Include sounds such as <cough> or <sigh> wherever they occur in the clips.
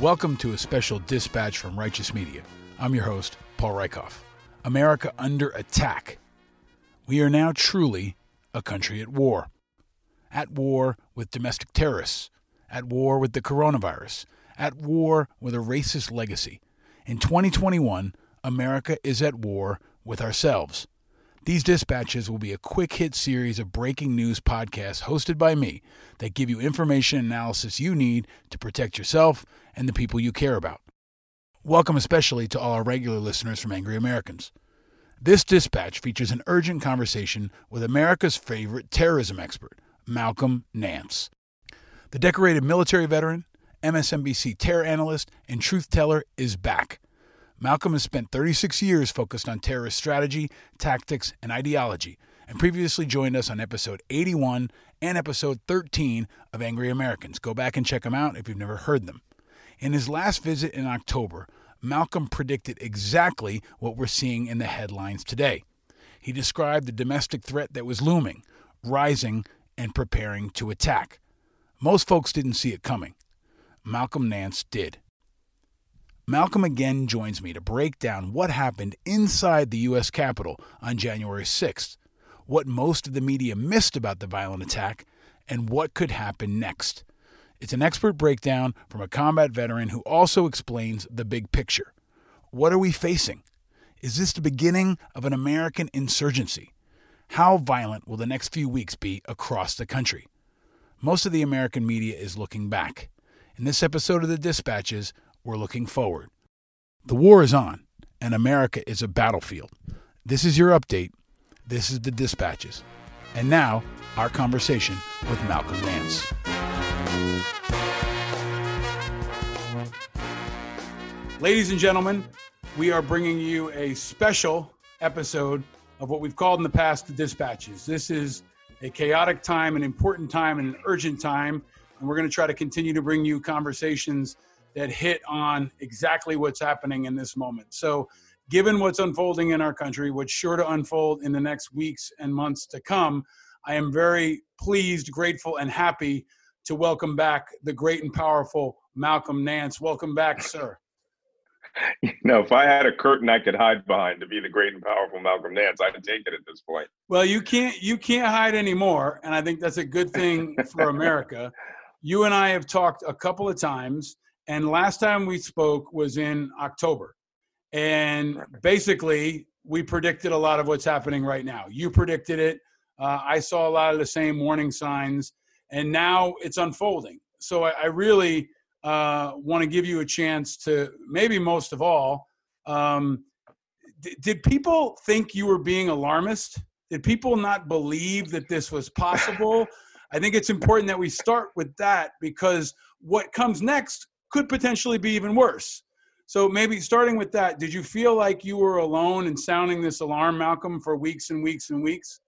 Welcome to a special dispatch from Righteous Media. I'm your host, Paul Rieckhoff. America under attack. We are now truly a country at war. At war with domestic terrorists, at war with the coronavirus, at war with a racist legacy. In 2021, America is at war with ourselves. These dispatches will be a quick hit series of breaking news podcasts hosted by me that give you information and analysis you need to protect yourself and the people you care about. Welcome especially to all our regular listeners from Angry Americans. This dispatch features an urgent conversation with America's favorite terrorism expert, Malcolm Nance. The decorated military veteran, MSNBC terror analyst, and truth teller is back. Malcolm has spent 36 years focused on terrorist strategy, tactics, and ideology, and previously joined us on episode 81 and episode 13 of Angry Americans. Go back and check them out if you've never heard them. In his last visit in October, Malcolm predicted exactly what we're seeing in the headlines today. He described the domestic threat that was looming, rising, and preparing to attack. Most folks didn't see it coming. Malcolm Nance did. Malcolm again joins me to break down what happened inside the U.S. Capitol on January 6th, what most of the media missed about the violent attack, and what could happen next. It's an expert breakdown from a combat veteran who also explains the big picture. What are we facing? Is this the beginning of an American insurgency? How violent will the next few weeks be across the country? Most of the American media is looking back. In this episode of the Dispatches, we're looking forward. The war is on, and America is a battlefield. This is your update. This is the dispatches. And now, our conversation with Malcolm Nance. Ladies and gentlemen, we are bringing you a special episode of what we've called in the past the dispatches. This is a chaotic time, an important time, and an urgent time. And we're going to try to continue to bring you conversations that hit on exactly what's happening in this moment. So, given what's unfolding in our country, what's sure to unfold in the next weeks and months to come, I am very pleased, grateful, and happy to welcome back the great and powerful Malcolm Nance. Welcome back, sir. <laughs> You know, if I had a curtain I could hide behind to be the great and powerful Malcolm Nance, I'd take it at this point. Well, you can't you can't hide anymore, and I think that's a good thing for <laughs> America. You and I have talked a couple of times and last time we spoke was in October. And basically, we predicted a lot of what's happening right now. You predicted it. Uh, I saw a lot of the same warning signs, and now it's unfolding. So I, I really uh, want to give you a chance to, maybe most of all, um, d- did people think you were being alarmist? Did people not believe that this was possible? I think it's important that we start with that because what comes next could potentially be even worse. So maybe starting with that, did you feel like you were alone in sounding this alarm, Malcolm, for weeks and weeks and weeks?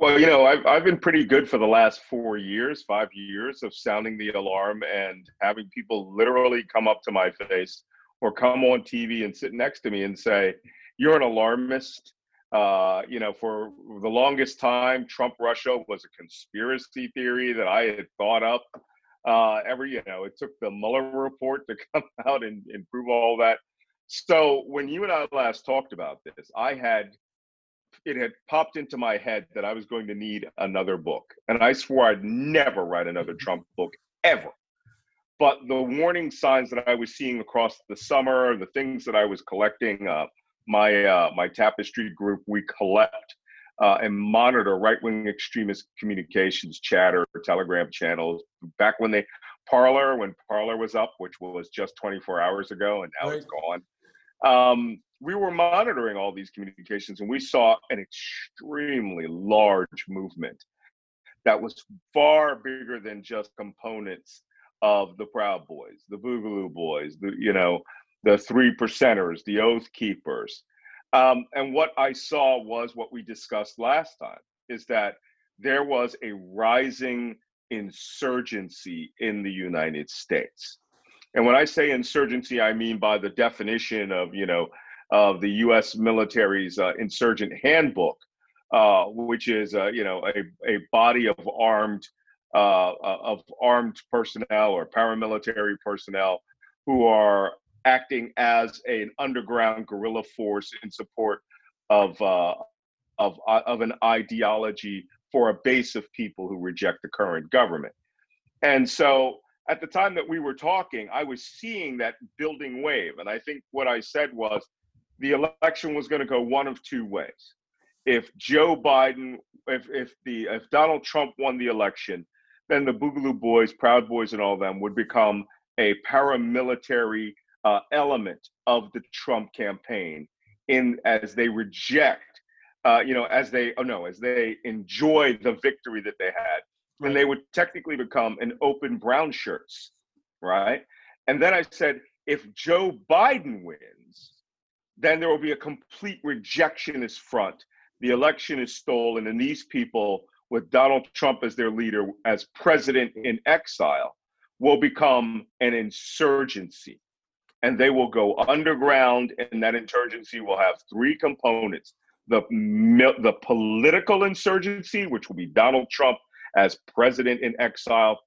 Well, you know, I've, I've been pretty good for the last four years, five years of sounding the alarm and having people literally come up to my face or come on TV and sit next to me and say, You're an alarmist. Uh, you know, for the longest time, Trump Russia was a conspiracy theory that I had thought up uh, every you know it took the Mueller report to <laughs> come out and, and prove all that. So when you and I last talked about this, I had it had popped into my head that I was going to need another book, and I swore I'd never write another. <laughs> Trump book ever. But the warning signs that I was seeing across the summer, the things that I was collecting, uh, my uh, my tapestry group, we collect uh, and monitor right-wing extremist communications, chatter, Telegram channels. Back when they Parler, when Parler was up, which was just 24 hours ago, and now right. it's gone. Um, we were monitoring all these communications, and we saw an extremely large movement that was far bigger than just components of the Proud Boys, the Boogaloo Boys, the you know, the three percenters, the Oath Keepers, Um, and what I saw was what we discussed last time is that there was a rising insurgency in the United States. And when I say insurgency, I mean by the definition of, you know, of the U.S. military's uh, insurgent handbook, uh, which is, uh, you know, a, a body of armed uh, uh, of armed personnel or paramilitary personnel who are acting as an underground guerrilla force in support of uh, of of an ideology for a base of people who reject the current government. And so at the time that we were talking, I was seeing that building wave. And I think what I said was the election was going to go one of two ways. If Joe Biden, if if the if Donald Trump won the election, then the Boogaloo Boys, Proud Boys, and all them would become a paramilitary uh, element of the Trump campaign in as they reject, uh, you know, as they oh no, as they enjoy the victory that they had, right. and they would technically become an open brown shirts, right? And then I said, if Joe Biden wins, then there will be a complete rejectionist front. The election is stolen, and these people, with Donald Trump as their leader, as president in exile, will become an insurgency and they will go underground and that insurgency will have three components the the political insurgency which will be Donald Trump as president in exile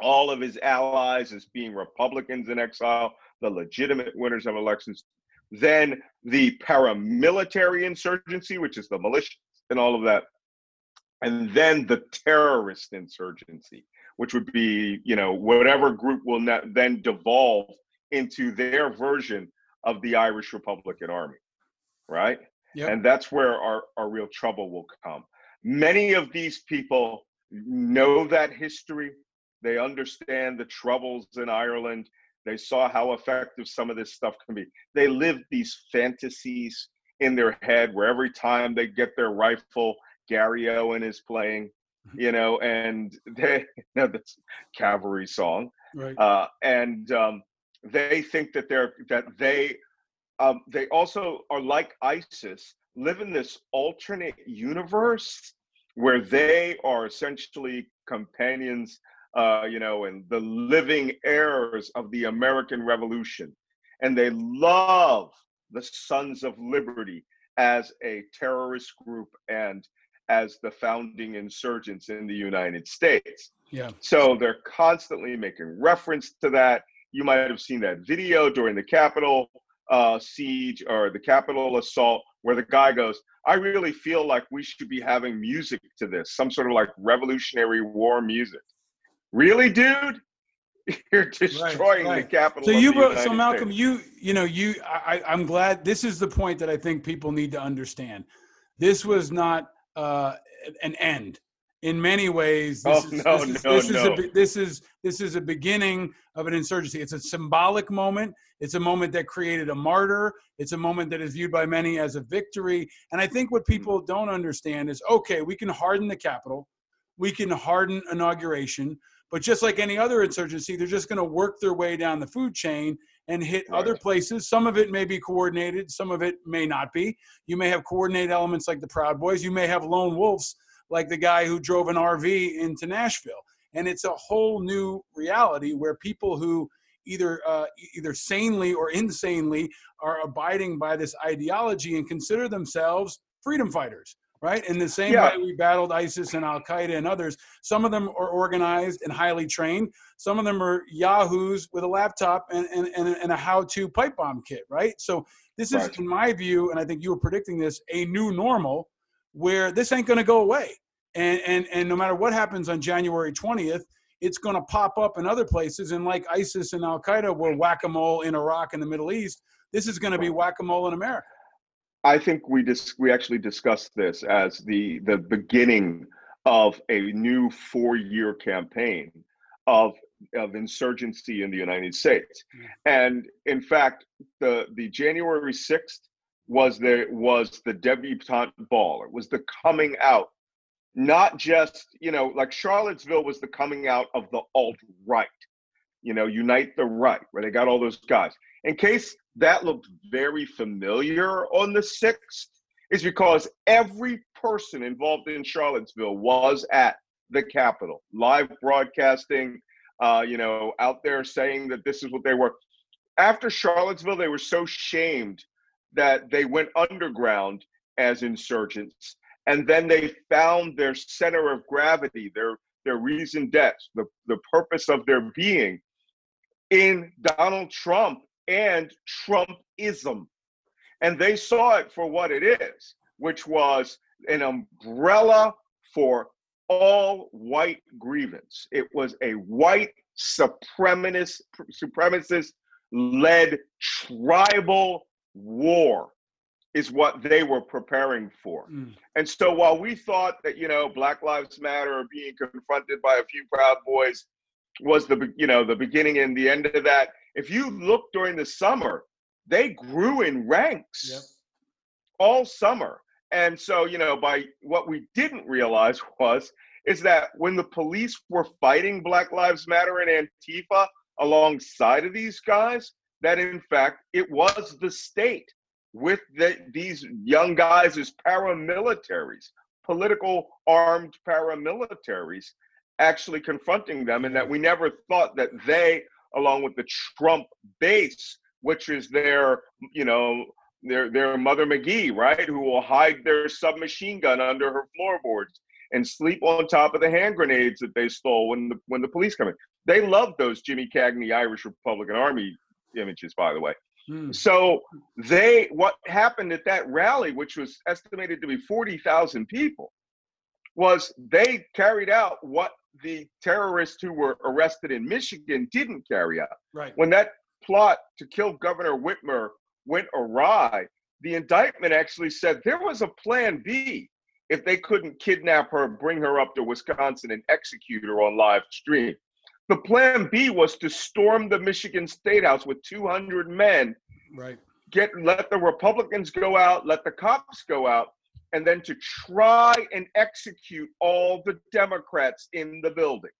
all of his allies as being republicans in exile the legitimate winners of elections then the paramilitary insurgency which is the militia and all of that and then the terrorist insurgency which would be you know whatever group will then devolve into their version of the Irish Republican Army, right? Yep. And that's where our, our real trouble will come. Many of these people know that history. They understand the troubles in Ireland. They saw how effective some of this stuff can be. They live these fantasies in their head where every time they get their rifle, Garryowen is playing, mm-hmm. you know, and they, <laughs> you know, that's cavalry song. Right. Uh, and um, they think that they're that they um, they also are like ISIS, live in this alternate universe where they are essentially companions, uh, you know, and the living heirs of the American Revolution, and they love the Sons of Liberty as a terrorist group and as the founding insurgents in the United States. Yeah. So they're constantly making reference to that you might have seen that video during the Capitol uh, siege or the Capitol assault where the guy goes, I really feel like we should be having music to this, some sort of like Revolutionary War music. Really, dude? <laughs> You're destroying right, right. the Capitol. So you, bro, so Malcolm, States. you, you know, you, I, I'm glad this is the point that I think people need to understand. This was not uh, an end in many ways this, oh, is, no, this, is, no, this, no. is a, this is this is a beginning of an insurgency it's a symbolic moment it's a moment that created a martyr it's a moment that is viewed by many as a victory and i think what people don't understand is okay we can harden the Capitol we can harden inauguration but just like any other insurgency they're just going to work their way down the food chain and hit right. other places some of it may be coordinated some of it may not be you may have coordinated elements like the proud boys you may have lone wolves like the guy who drove an RV into Nashville. And it's a whole new reality where people who either uh, either sanely or insanely are abiding by this ideology and consider themselves freedom fighters right in the same yeah. way we battled isis and al-qaeda and others some of them are organized and highly trained some of them are yahoos with a laptop and, and, and, a how-to pipe bomb kit right so this is in my view and i think you were predicting this a new normal where this ain't going to go away. And, and, and no matter what happens on January 20th, it's going to pop up in other places. And like ISIS and Al Qaeda were whack a mole in Iraq and the Middle East, this is going to be whack a mole in America. I think we dis- we actually discussed this as the the beginning of a new four year campaign of of insurgency in the United States. Mm-hmm. And in fact, the the January 6th was the was the debutante ball. It was the coming out, not just you know like Charlottesville was the coming out of the alt right, you know, unite the right, where they got all those guys. In case that looked very familiar on the 6th is because every person involved in Charlottesville was at the Capitol, live broadcasting, uh, you know, out there saying that this is what they were. After Charlottesville, they were so shamed that they went underground as insurgents, and then they found their center of gravity, their their raison d'etre, the, the purpose of their being in Donald Trump and Trumpism. And they saw it for what it is, which was an umbrella for all white grievance. It was a white supremacist, supremacist led tribal war is what they were preparing for. Mm. And so while we thought that, you know, Black Lives Matter being confronted by a few Proud Boys was the, you know, the beginning and the end of that, if you look during the summer, they grew in ranks yep. all summer. And so, you know, by what we didn't realize <laughs> was is that when the police were fighting Black Lives Matter and Antifa alongside of these guys, that in fact it was the state with the, these young guys as paramilitaries, political armed paramilitaries, actually confronting them, and that we never thought that they, along with the Trump base, which is their, you know, their their mother McGee, right, who will hide their submachine gun under her floorboards and sleep on top of the hand grenades that they stole when the when the police come in. They love those Jimmy Cagney Irish Republican Army images, by the way. Hmm. So they what happened at that rally, which was estimated to be 40,000 people, was they carried out what the terrorists who were arrested in Michigan didn't carry out. Right. When that plot to kill Governor Whitmer went awry, the indictment actually said there was a plan B if they couldn't kidnap her, bring her up to Wisconsin, and execute her on live stream. The plan B was to storm the Michigan State House with 200 men. Right. Get let the Republicans go out, let the cops go out, and then to try and execute all the Democrats in the building.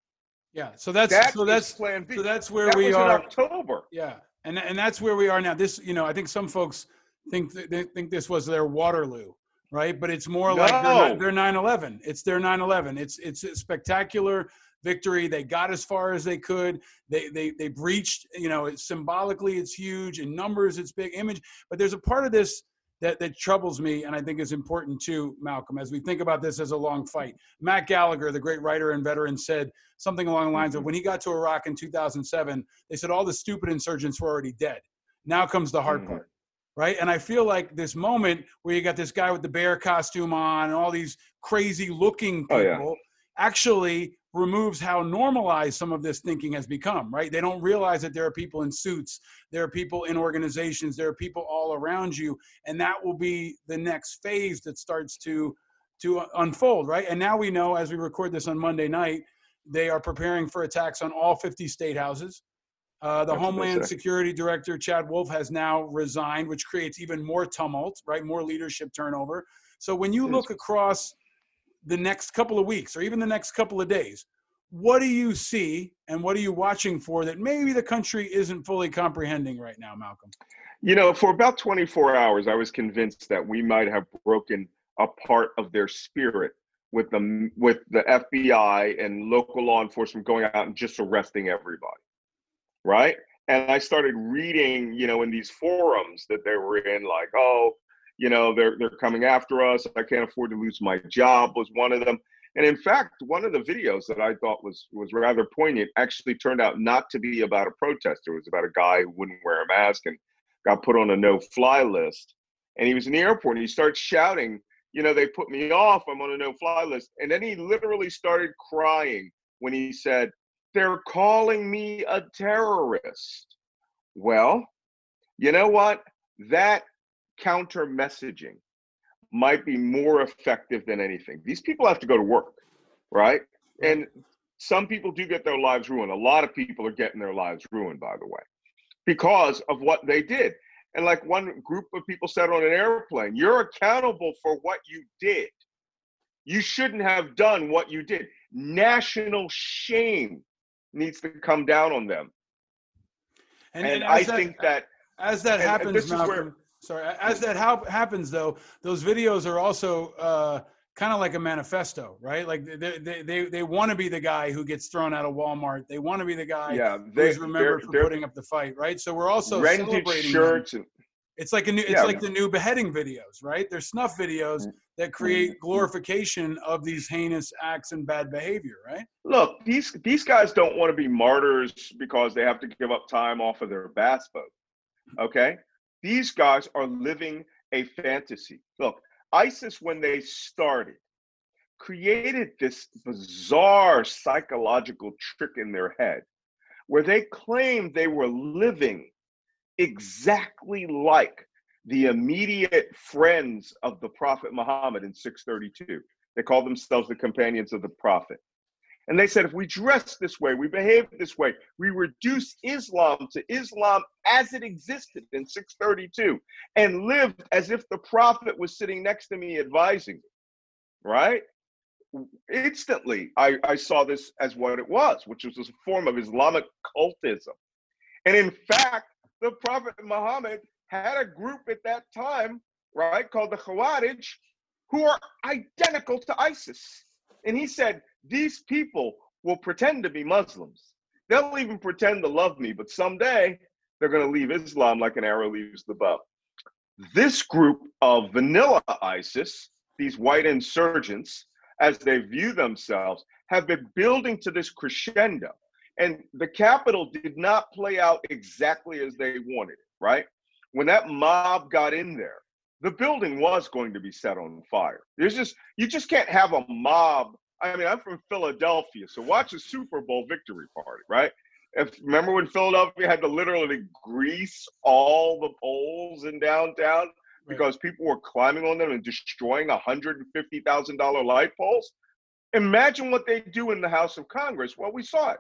Yeah. So that's that so that's plan B. So that's where that we are. October. Yeah. And and that's where we are now. This, you know, I think some folks think they think this was their Waterloo right? But it's more no. like they're, 9/11. It's their 9/11. It's it's a spectacular victory. They got as far as they could. They they they breached. You know, it's symbolically it's huge. In numbers, it's big. Image, but there's a part of this. That, that troubles me and I think is important too, Malcolm, as we think about this as a long fight. Matt Gallagher, the great writer and veteran, said something along the lines of mm-hmm. when he got to Iraq in 2007, they said all the stupid insurgents were already dead. Now comes the hard mm-hmm. part right? And I feel like this moment where you got this guy with the bear costume on and all these crazy looking people oh, yeah. Actually removes how normalized some of this thinking has become, right? They don't realize that there are people in suits, there are people in organizations, there are people all around you, and that will be the next phase that starts to to unfold, right? And now we know as we record this on Monday night, they are preparing for attacks on all 50 state houses. Uh, the Homeland Security Director, Chad Wolf, has now resigned, which creates even more tumult, right? More leadership turnover. So when you look across the next couple of weeks or even the next couple of days, what do you see and what are you watching for that maybe the country isn't fully comprehending right now, Malcolm? You know, for about 24 hours, I was convinced that we might have broken a part of their spirit with the with the FBI and local law enforcement going out and just arresting everybody right? And I started reading, you know, in these forums that they were in, like, oh, you know, they're they're coming after us. I can't afford to lose my job was one of them. And in fact, one of the videos that I thought was was rather poignant actually turned out not to be about a protester. It was about a guy who wouldn't wear a mask and got put on a no-fly list. And he was in the airport and he starts shouting, you know, they put me off. I'm on a no-fly list. And then he literally started crying when he said, they're calling me a terrorist. Well, you know what? That counter messaging might be more effective than anything. These people have to go to work, right? And some people do get their lives ruined. A lot of people are getting their lives ruined, by the way, because of what they did. And like one group of people said on an airplane, you're accountable for what you did. You shouldn't have done what you did. National shame needs to come down on them. And, and, and I think that, that As that happens, Malcolm, where, sorry, as that ha- happens though, those videos are also uh, kind of like a manifesto, right? Like they they they, they want to be the guy who gets thrown out of Walmart. They want to be the guy yeah, they, who's remembered for putting up the fight, right? So we're also celebrating shirts it's like a new. It's yeah, like the new beheading videos, right? They're snuff videos mm, that create mm, mm. glorification of these heinous acts and bad behavior, right? Look, these these guys don't want to be martyrs because they have to give up time off of their bass boat. Okay, these guys are living a fantasy. Look, ISIS when they started created this bizarre psychological trick in their head where they claimed they were living exactly like the immediate friends of the Prophet Muhammad in 632. They call themselves the companions of the Prophet. And they said, if we dress this way, we behave this way, we reduce Islam to Islam as it existed in 632 and lived as if the Prophet was sitting next to me advising me, right? Instantly, I, I saw this as what it was, which was a form of Islamic cultism. And in fact, the Prophet Muhammad had a group at that time, right, called the Khawarij, who are identical to ISIS. And he said, These people will pretend to be Muslims. They'll even pretend to love me, but someday they're going to leave Islam like an arrow leaves the bow. This group of vanilla ISIS, these white insurgents, as they view themselves, have been building to this crescendo. And the Capitol did not play out exactly as they wanted it, right? When that mob got in there, the building was going to be set on fire. There's just, you just can't have a mob. I mean, I'm from Philadelphia, so watch a Super Bowl victory party, right? If remember when Philadelphia had to literally grease all the poles in downtown because people were climbing on them and destroying $150,000 light poles? Imagine what they do in the House of Congress. Well, we saw it.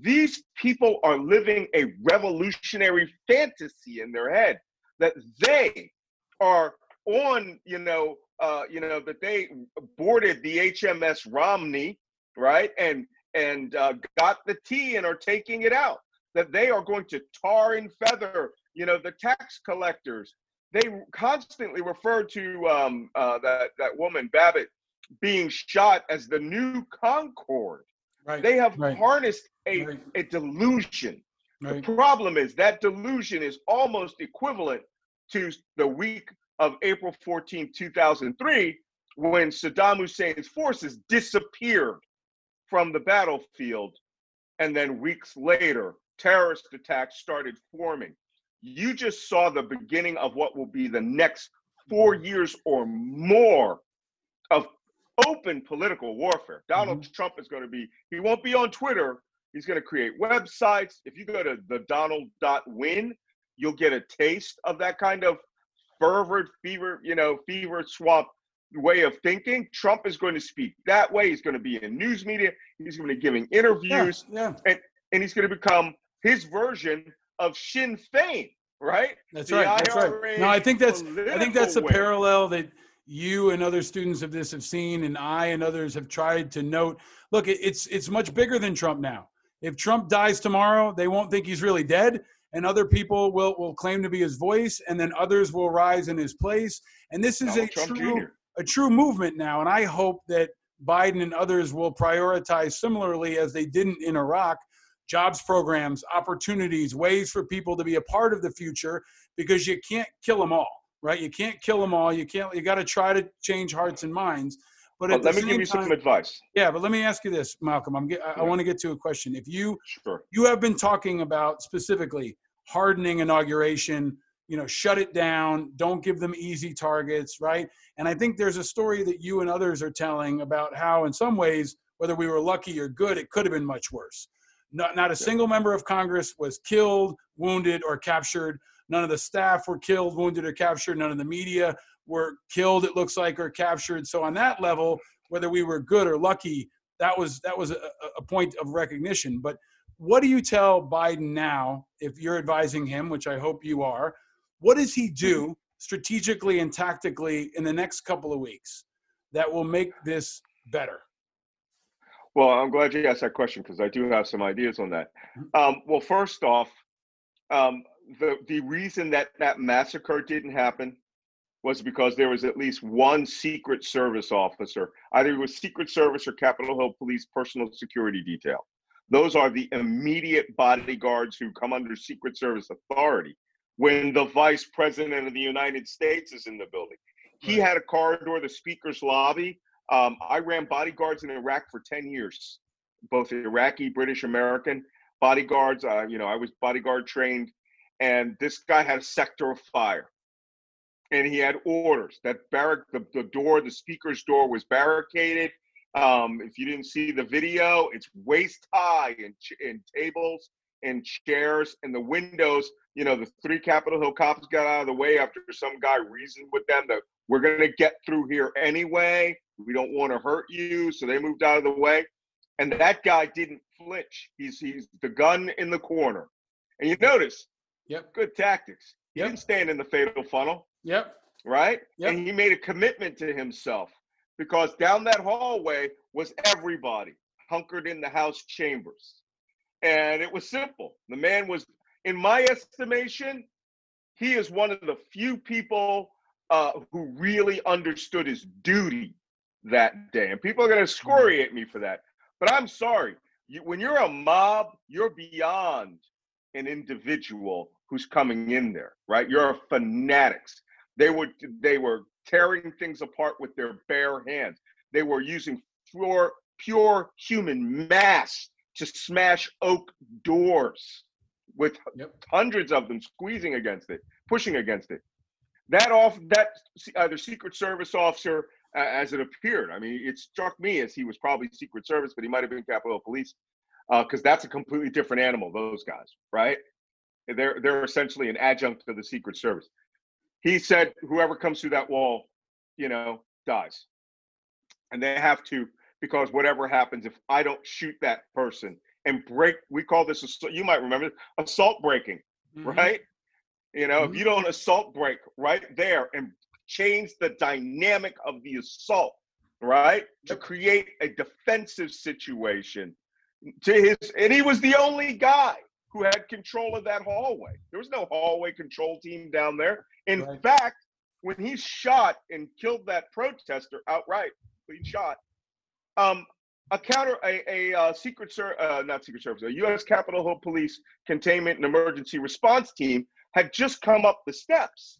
These people are living a revolutionary fantasy in their head that they are on, you know, uh, you know, that they boarded the HMS Romney, right, and and uh, got the tea and are taking it out. That they are going to tar and feather, you know, the tax collectors. They constantly refer to um, uh, that that woman Babbitt being shot as the new Concord. Right. They have right. harnessed a, right. a delusion. The problem is that delusion is almost equivalent to the week of April 14, 2003, when Saddam Hussein's forces disappeared from the battlefield. And then weeks later, terrorist attacks started forming. You just saw the beginning of what will be the next four years or more of open political warfare. Donald mm-hmm. Trump is going to be, he won't be on Twitter. He's going to create websites. If you go to the Donald.win, you'll get a taste of that kind of fervent fever, you know, fever swamp way of thinking. Trump is going to speak that way. He's going to be in news media. He's going to be giving interviews. Yeah, yeah. And, and he's going to become his version of Sinn Fein, right? That's the right. That's right. No, I think that's I think that's a parallel that you and other students of this have seen, and I and others have tried to note. Look, it's it's much bigger than Trump now. If Trump dies tomorrow, they won't think he's really dead, and other people will will claim to be his voice, and then others will rise in his place. And this is Donald a Trump true Jr. a true movement now, and I hope that Biden and others will prioritize similarly as they didn't in Iraq jobs programs, opportunities, ways for people to be a part of the future because you can't kill them all right? You can't kill them all. You can't. You got to try to change hearts and minds. But well, let me give you time, some advice. Yeah, but let me ask you this, Malcolm. I'm. I, I want to get to a question. If you sure. you have been talking about specifically hardening inauguration, you know, shut it down. Don't give them easy targets, right? And I think there's a story that you and others are telling about how, in some ways, whether we were lucky or good, it could have been much worse. Not, not a single member of Congress was killed, wounded, or captured. None of the staff were killed, wounded, or captured. None of the media were killed, it looks like, or captured. So on that level, whether we were good or lucky, that was that was a, a point of recognition. But what do you tell Biden now if you're advising him, which I hope you are? What does he do strategically and tactically in the next couple of weeks that will make this better? Well, I'm glad you asked that question because I do have some ideas on that. Mm-hmm. Um, well, first off, um, the the reason that that massacre didn't happen was because there was at least one Secret Service officer, either it was Secret Service or Capitol Hill Police personal security detail. Those are the immediate bodyguards who come under Secret Service authority when the Vice President of the United States is in the building. He had a corridor, the Speaker's lobby. Um, I ran bodyguards in Iraq for 10 years, both Iraqi, British, American bodyguards. Uh, you know, I was bodyguard trained, and this guy had a sector of fire and he had orders that barrack the, the door the speaker's door was barricaded. Um, if you didn't see the video it's waist high and, and tables and chairs and the windows. You know the three capitol hill cops got out of the way after some guy reasoned with them that we're going to get through here anyway. We don't want to hurt you. So they moved out of the way. And that guy didn't flinch. He's he's the gun in the corner. And you notice yep. good tactics. He Yep. didn't stand in the fatal funnel Yep. right? Yep. And he made a commitment to himself because down that hallway was everybody hunkered in the House chambers. And it was simple. The man was, in my estimation, he is one of the few people uh, who really understood his duty that day. And people are going to excoriate me for that. But I'm sorry. You, when you're a mob, you're beyond an individual who's coming in there, right? You're fanatics. They were they were tearing things apart with their bare hands. They were using pure pure human mass to smash oak doors with Yep. hundreds of them squeezing against it, pushing against it. That off that either Secret Service officer, uh, as it appeared. I mean, it struck me as he was probably Secret Service, but he might have been Capitol Police, because that's a completely different animal. Those guys, right? They're they're essentially an adjunct to the Secret Service. He said, whoever comes through that wall, you know, dies, and they have to because whatever happens, if I don't shoot that person and break, we call this you might remember assault breaking Mhm. right? You know, Mhm. if you don't assault break right there and change the dynamic of the assault, right, to create a defensive situation to his, and he was the only guy who had control of that hallway. There was no hallway control team down there. In Right. fact, when he shot and killed that protester outright, clean shot, um, a counter, a, a uh, secret ser, uh, not secret service, a U.S. Capitol Hill Police containment and emergency response team had just come up the steps,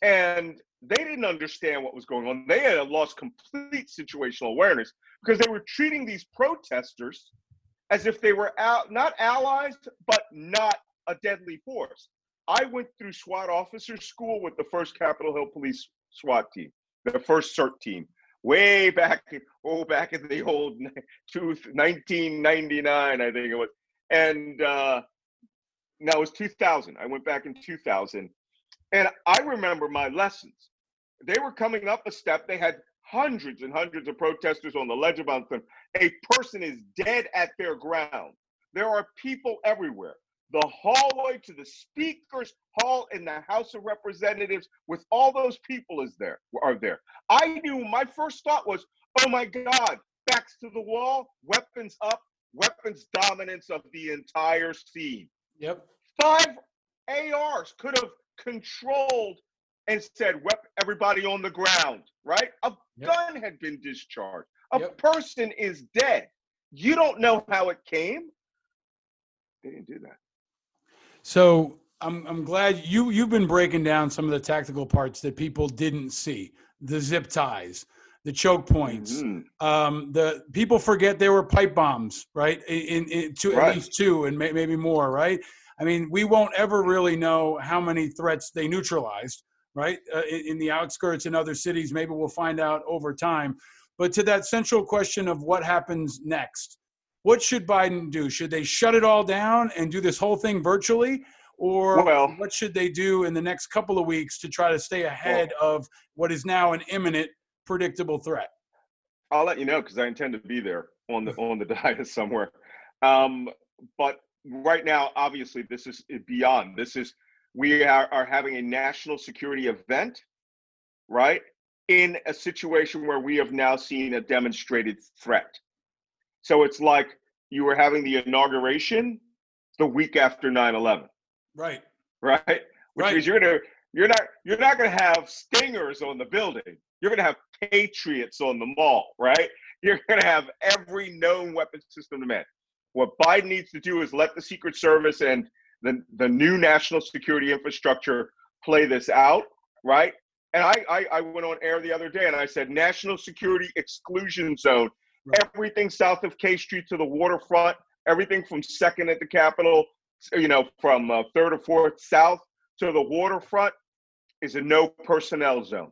and they didn't understand what was going on. They had lost complete situational awareness because they were treating these protesters as if they were out, not allies, but not a deadly force. I went through SWAT officer school with the first Capitol Hill Police SWAT team, the first CERT team, way back, oh, back in the old two- 1999, I think it was. And uh, no, it was 2000. I went back in 2000. And I remember my lessons. They were coming up a step. They had hundreds and hundreds of protesters on the ledge above them. A person is dead at their ground. There are people everywhere. The hallway to the speaker's hall in the House of Representatives with all those people is there are there. I knew my first thought was, oh my God, backs to the wall, weapons up, weapons dominance of the entire scene. Yep. Five ARs could have controlled and said, "Wep- everybody on the ground, right? A Yep. gun had been discharged. A Yep. person is dead. You don't know how it came. They didn't do that. So I'm I'm glad you you've been breaking down some of the tactical parts that people didn't see. The zip ties, the choke points. Mhm. Um, the people forget there were pipe bombs, right? In, in, in two, Right. at least two, and may, maybe more, right? I mean, we won't ever really know how many threats they neutralized, right? Uh, in, in the outskirts and other cities, maybe we'll find out over time. But to that central question of what happens next, what should Biden do? Should they shut it all down and do this whole thing virtually? Or Well- what should they do in the next couple of weeks to try to stay ahead of what is now an imminent, predictable threat? I'll let you know because I intend to be there on the on the <laughs> dais somewhere. Um, but right now, obviously, this is beyond. This is we are, are having a national security event, right? In a situation where we have now seen a demonstrated threat. So it's like you were having the inauguration the week after 9 11 Right. right? Which right. means you're gonna you're not you're not gonna have stingers on the building. You're gonna have patriots on the mall, right? You're gonna have every known weapon system to man. What Biden needs to do is let the Secret Service and the, the new national security infrastructure play this out, right? And I, I, I went on air the other day and I said national security exclusion zone. Right. Everything south of K Street to the waterfront, everything from second at the Capitol, you know, from uh, third or fourth south to the waterfront is a no personnel zone.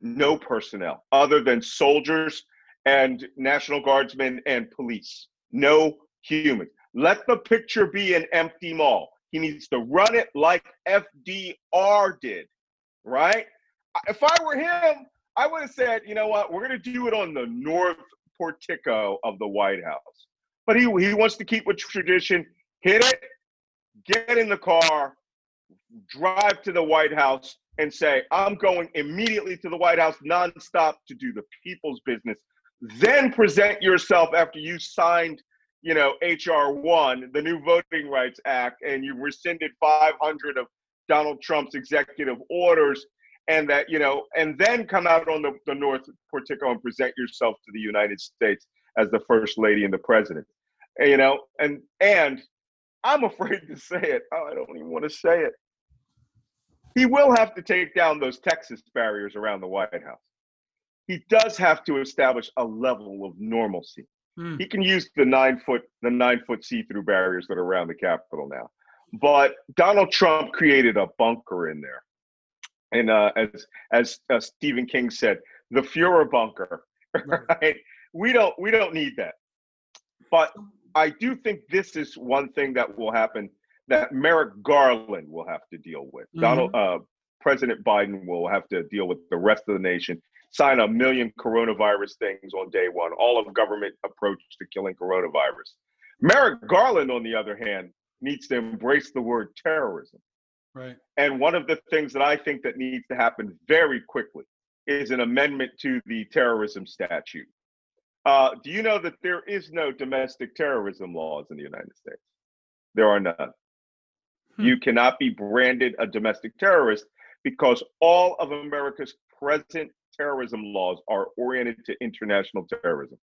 No personnel other than soldiers and National Guardsmen and police. No humans. Let the picture be an empty mall. He needs to run it like FDR did, right? If I were him, I would have said, you know what, we're going to do it on the north portico of the White House. But he, he wants to keep with tradition, hit it, get in the car, drive to the White House, and say, I'm going immediately to the White House nonstop to do the people's business. Then present yourself after you signed you know, HR one, the new Voting Rights Act, and you rescinded 500 of Donald Trump's executive orders, and that, you know, and then come out on the, the North Portico and present yourself to the United States as the first lady and the president. And, you know, and and I'm <laughs> afraid to say it. Oh, I don't even want to say it. He will have to take down those Texas barriers around the White House. He does have to establish a level of normalcy Mm. He can use the nine foot the nine foot see through barriers that are around the Capitol now. But Donald Trump created a bunker in there, and uh, as as uh, Stephen King said, the Fuhrer bunker. <laughs> Right? We don't we don't need that. But I do think this is one thing that will happen that Merrick Garland will have to deal with. Mm-hmm. Donald uh, President Biden will have to deal with the rest of the nation sign a million coronavirus things on day one, all of government approach to killing coronavirus. Merrick Garland, on the other hand, needs to embrace the word terrorism. Right. And one of the things that I think that needs to happen very quickly is an amendment to the terrorism statute. Uh, do you know that there is no domestic terrorism laws in the United States? There are none. Hmm. You cannot be branded a domestic terrorist because all of America's present terrorism laws are oriented to international terrorism,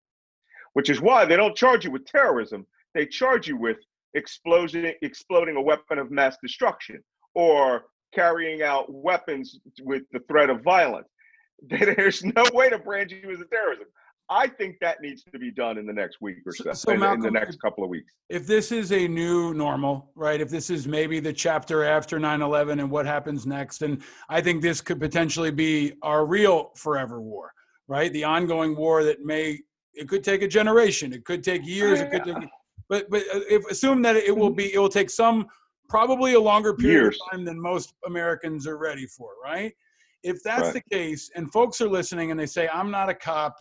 which is why they don't charge you with terrorism. They charge you with exploding, exploding a weapon of mass destruction or carrying out weapons with the threat of violence. <laughs> There's no way to brand you as a terrorism. I think that needs to be done in the next week or so, so in, Malcolm, in the next couple of weeks. If this is a new normal, right? If this is maybe the chapter after 9/11 and what happens next, and I think this could potentially be our real forever war, right? The ongoing war that may it could take a generation, it could take years, it could take, but but uh, if assume that it will be, it will take some probably a longer period years. of time than most Americans are ready for, right? If that's right. the case, and folks are listening and they say, "I'm not a cop."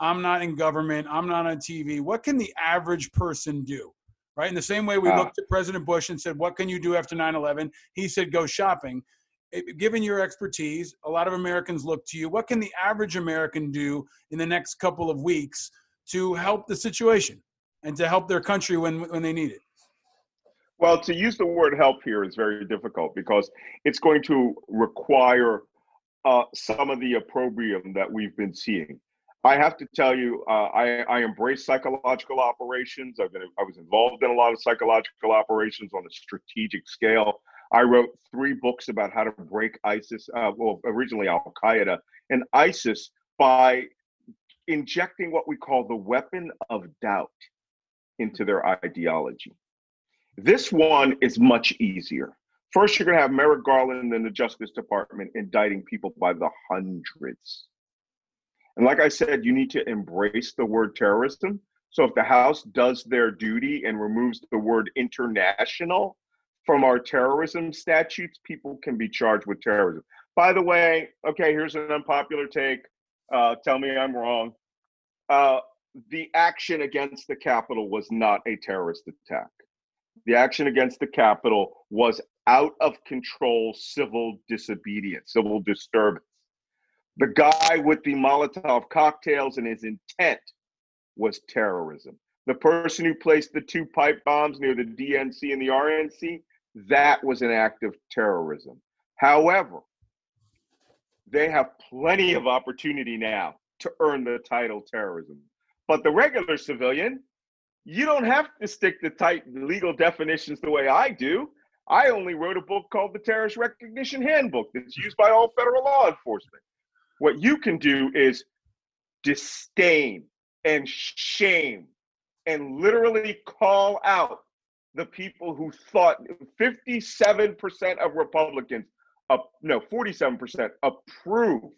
I'm not in government, I'm not on TV. What can the average person do? Right? In the same way we uh, looked at President Bush and said, What can you do after 9 11? He said, Go shopping. It, given your expertise, a lot of Americans look to you. What can the average American do in the next couple of weeks to help the situation and to help their country when, when they need it? Well, to use the word help here is very difficult because it's going to require uh, some of the opprobrium that we've been seeing. I have to tell you, uh, I, I embrace psychological operations. I've been, I was involved in a lot of psychological operations on a strategic scale. I wrote three books about how to break ISIS, uh, well, originally Al Qaeda, and ISIS by injecting what we call the weapon of doubt into their ideology. This one is much easier. First, you're going to have Merrick Garland and the Justice Department indicting people by the hundreds. And like I said, you need to embrace the word terrorism. So if the House does their duty and removes the word international from our terrorism statutes, people can be charged with terrorism. By the way, okay, here's an unpopular take. Uh, tell me I'm wrong. Uh, the action against the Capitol was not a terrorist attack. The action against the Capitol was out of control civil disobedience, civil disturbance. The guy with the Molotov cocktails and his intent was terrorism. The person who placed the two pipe bombs near the DNC and the RNC, that was an act of terrorism. However, they have plenty of opportunity now to earn the title terrorism. But the regular civilian, you don't have to stick to tight legal definitions the way I do. I only wrote a book called the Terrorist Recognition Handbook that's used by all federal law enforcement. What you can do is disdain and shame and literally call out the people who thought 57% of Republicans, uh, no, 47% approve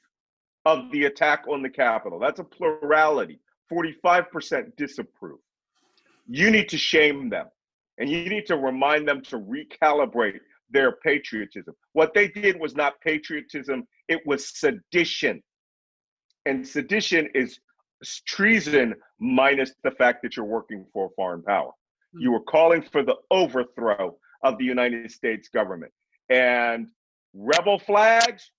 of the attack on the Capitol. That's a plurality. 45% disapprove. You need to shame them and you need to remind them to recalibrate their patriotism. What they did was not patriotism, it was sedition. And sedition is treason minus the fact that you're working for a foreign power. Hmm. You were calling for the overthrow of the United States government. And rebel flags,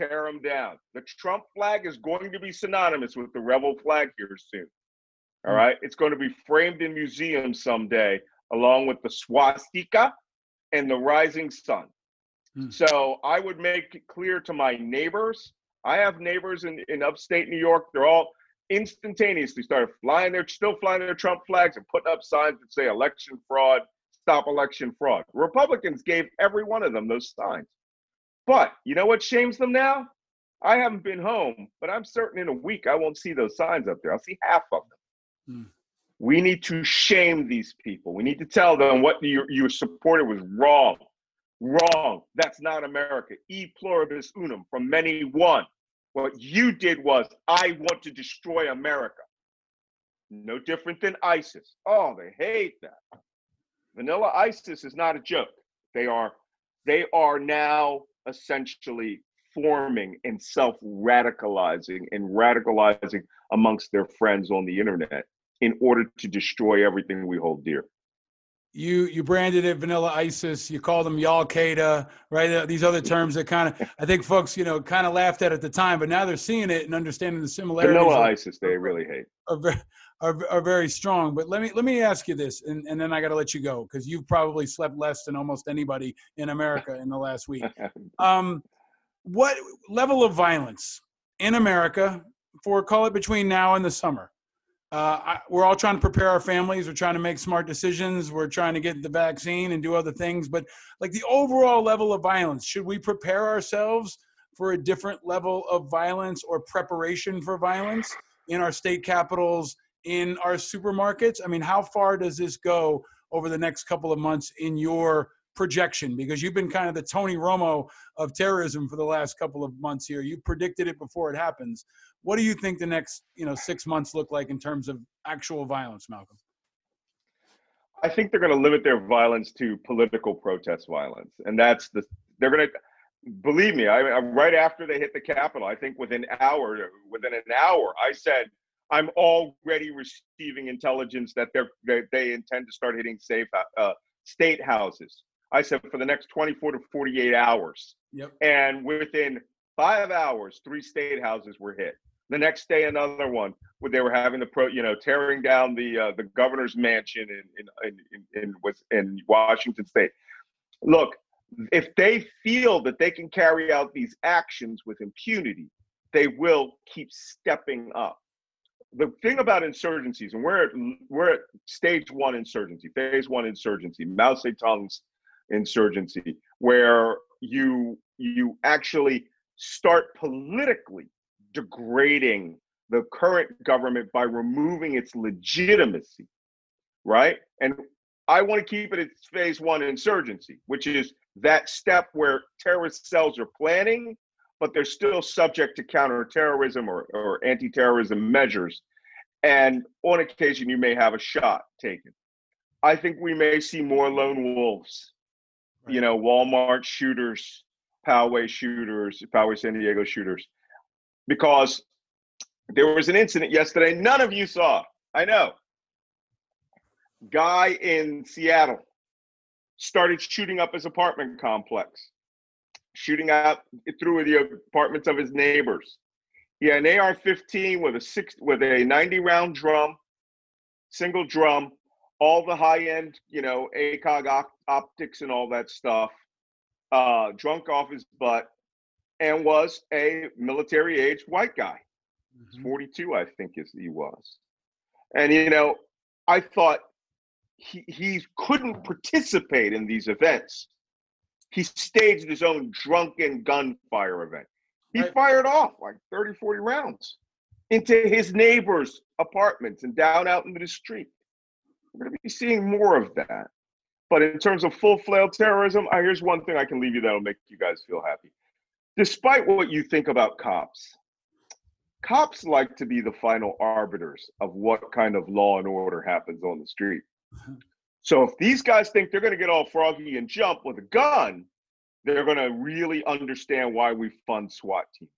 tear them down. The Trump flag is going to be synonymous with the rebel flag here soon. All hmm. It's going to be framed in museums someday, along with the swastika and the rising sun. Mm. So I would make it clear to my neighbors. I have neighbors in, in upstate New York. They're all instantaneously started flying their still flying their Trump flags and putting up signs that say election fraud, stop election fraud. Republicans gave every one of them those signs. But you know what shames them now? I haven't been home, but I'm certain in a week I won't see those signs up there. I'll see half of them. Mm. We need to shame these people. We need to tell them what you, you supported was wrong. Wrong. That's not America. E pluribus unum, from many one. What you did was, I want to destroy America. No different than ISIS. Oh, they hate that. Vanilla ISIS is not a joke. They are, they are now essentially forming and self-radicalizing and radicalizing amongst their friends on the internet in order to destroy everything we hold dear. You you branded it vanilla isis. You called them y'all qaeda right? Uh, these other terms that kind of i think folks you know kind of laughed at at the time but now they're seeing it and understanding the similarities vanilla are, isis they really hate. are, are, are very strong but let me let me ask you this and, and then i got to let you go because you've probably slept less than almost anybody in america in the last week <laughs> um, what level of violence in america for call it between now and the summer uh, I, we're all trying to prepare our families. We're trying to make smart decisions. We're trying to get the vaccine and do other things. But like the overall level of violence, should we prepare ourselves for a different level of violence or preparation for violence in our state capitals, in our supermarkets? I mean, how far does this go over the next couple of months in your projection? Because you've been kind of the Tony Romo of terrorism for the last couple of months here. You predicted it before it happens. What do you think the next, you know, six months look like in terms of actual violence, Malcolm? I think they're going to limit their violence to political protest violence, and that's the they're going to believe me. I, right after they hit the Capitol, I think within hour within an hour, I said I'm already receiving intelligence that they're they, they intend to start hitting safe uh, state houses. I said for the next 24 to 48 hours. Yep. And within five hours, three state houses were hit. The next day, another one where they were having the pro, you know, tearing down the uh, the governor's mansion in in in in, in Washington State. Look, if they feel that they can carry out these actions with impunity, they will keep stepping up. The thing about insurgencies, and we're at, we're at stage one insurgency, phase one insurgency, Mao Zedong's insurgency, where you you actually start politically degrading the current government by removing its legitimacy, right? And I want to keep it at phase one insurgency, which is that step where terrorist cells are planning, but they're still subject to counterterrorism or, or anti terrorism measures. And on occasion, you may have a shot taken. I think we may see more lone wolves, right. you know, Walmart shooters, Poway shooters, Poway San Diego shooters because there was an incident yesterday none of you saw. I know. Guy in Seattle started shooting up his apartment complex, shooting out through the apartments of his neighbors. He had an AR-15 with a six with a 90 round drum, single drum, all the high end, you know, ACOG op- optics and all that stuff, uh, drunk off his butt, and was a military aged white guy. Mm-hmm. 42, I think, is he was. And you know, I thought he he couldn't participate in these events. He staged his own drunken gunfire event. He right. fired off like 30, 40 rounds into his neighbors' apartments and down out into the street. We're going to be seeing more of that. But in terms of full flail terrorism, I, here's one thing I can leave you that'll make you guys feel happy. Despite what you think about cops, cops like to be the final arbiters of what kind of law and order happens on the street. Uh-huh. So if these guys think they're going to get all froggy and jump with a gun, they're going to really understand why we fund SWAT teams.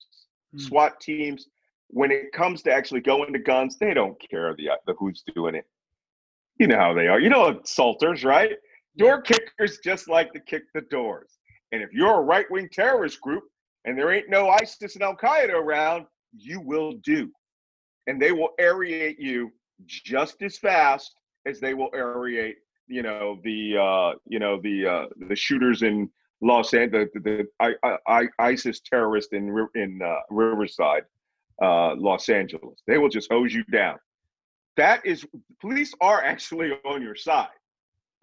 Mm. SWAT teams, when it comes to actually going to guns, they don't care the, the who's doing it. You know how they are. You know assaulters, right? Door kickers just like to kick the doors. And if you're a right wing terrorist group and there ain't no ISIS and Al Qaeda around, you will do. And they will aerate you just as fast as they will aerate, you know, the uh, you know the uh, the shooters in Los Angeles, the, the, the I, I, ISIS terrorist in in uh, Riverside, uh, Los Angeles. They will just hose you down. That is, police are actually <laughs> on your side.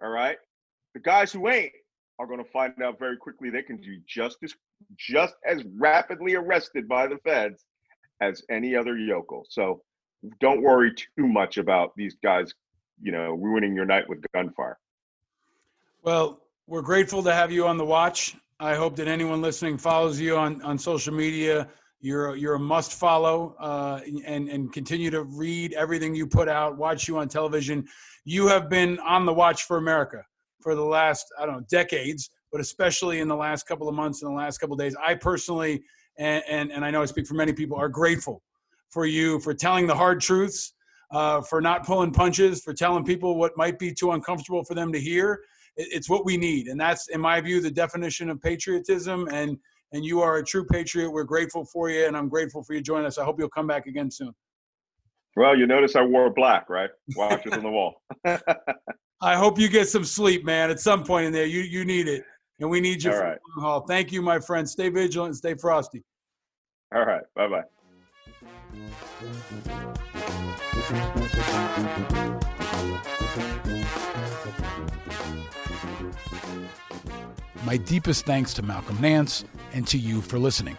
All right, the guys who ain't are going to find out very quickly they can be just as just as rapidly arrested by the feds as any other yokel. So don't worry too much about these guys, you know, ruining your night with gunfire. Well, we're grateful to have you on the watch. I hope that anyone listening follows you on, on social media. You're you're a must follow uh, and and continue to read everything you put out. Watch you on television. You have been on the watch for America for the last I don't know decades, but especially in the last couple of months and the last couple of days. I personally and, and, and I know I speak for many people, are grateful for you for telling the hard truths, uh, for not pulling punches, for telling people what might be too uncomfortable for them to hear. It, it's what we need, and that's, in my view, the definition of patriotism. And and you are a true patriot. We're grateful for you, and I'm grateful for you joining us. I hope you'll come back again soon. Well, you notice I wore black, right? Watches on the wall. <laughs> I hope you get some sleep, man. At some point in there, you you need it, and we need you All for right. the long haul. Thank you, my friend. Stay vigilant, stay frosty. All right. Bye bye. My deepest thanks to Malcolm Nance and to you for listening.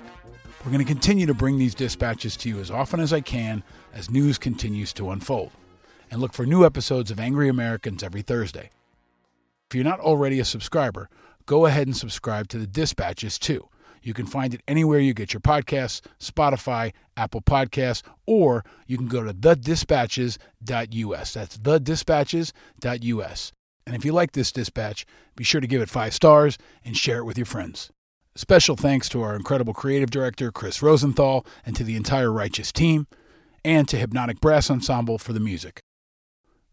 We're going to continue to bring these dispatches to you as often as I can as news continues to unfold. And look for new episodes of Angry Americans every Thursday. If you're not already a subscriber, go ahead and subscribe to the dispatches too. You can find it anywhere you get your podcasts Spotify, Apple Podcasts, or you can go to thedispatches.us. That's thedispatches.us. And if you like this dispatch, be sure to give it five stars and share it with your friends. Special thanks to our incredible creative director, Chris Rosenthal, and to the entire Righteous team, and to Hypnotic Brass Ensemble for the music.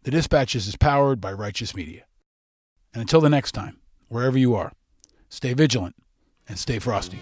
The Dispatches is powered by Righteous Media. And until the next time, wherever you are, stay vigilant and stay frosty.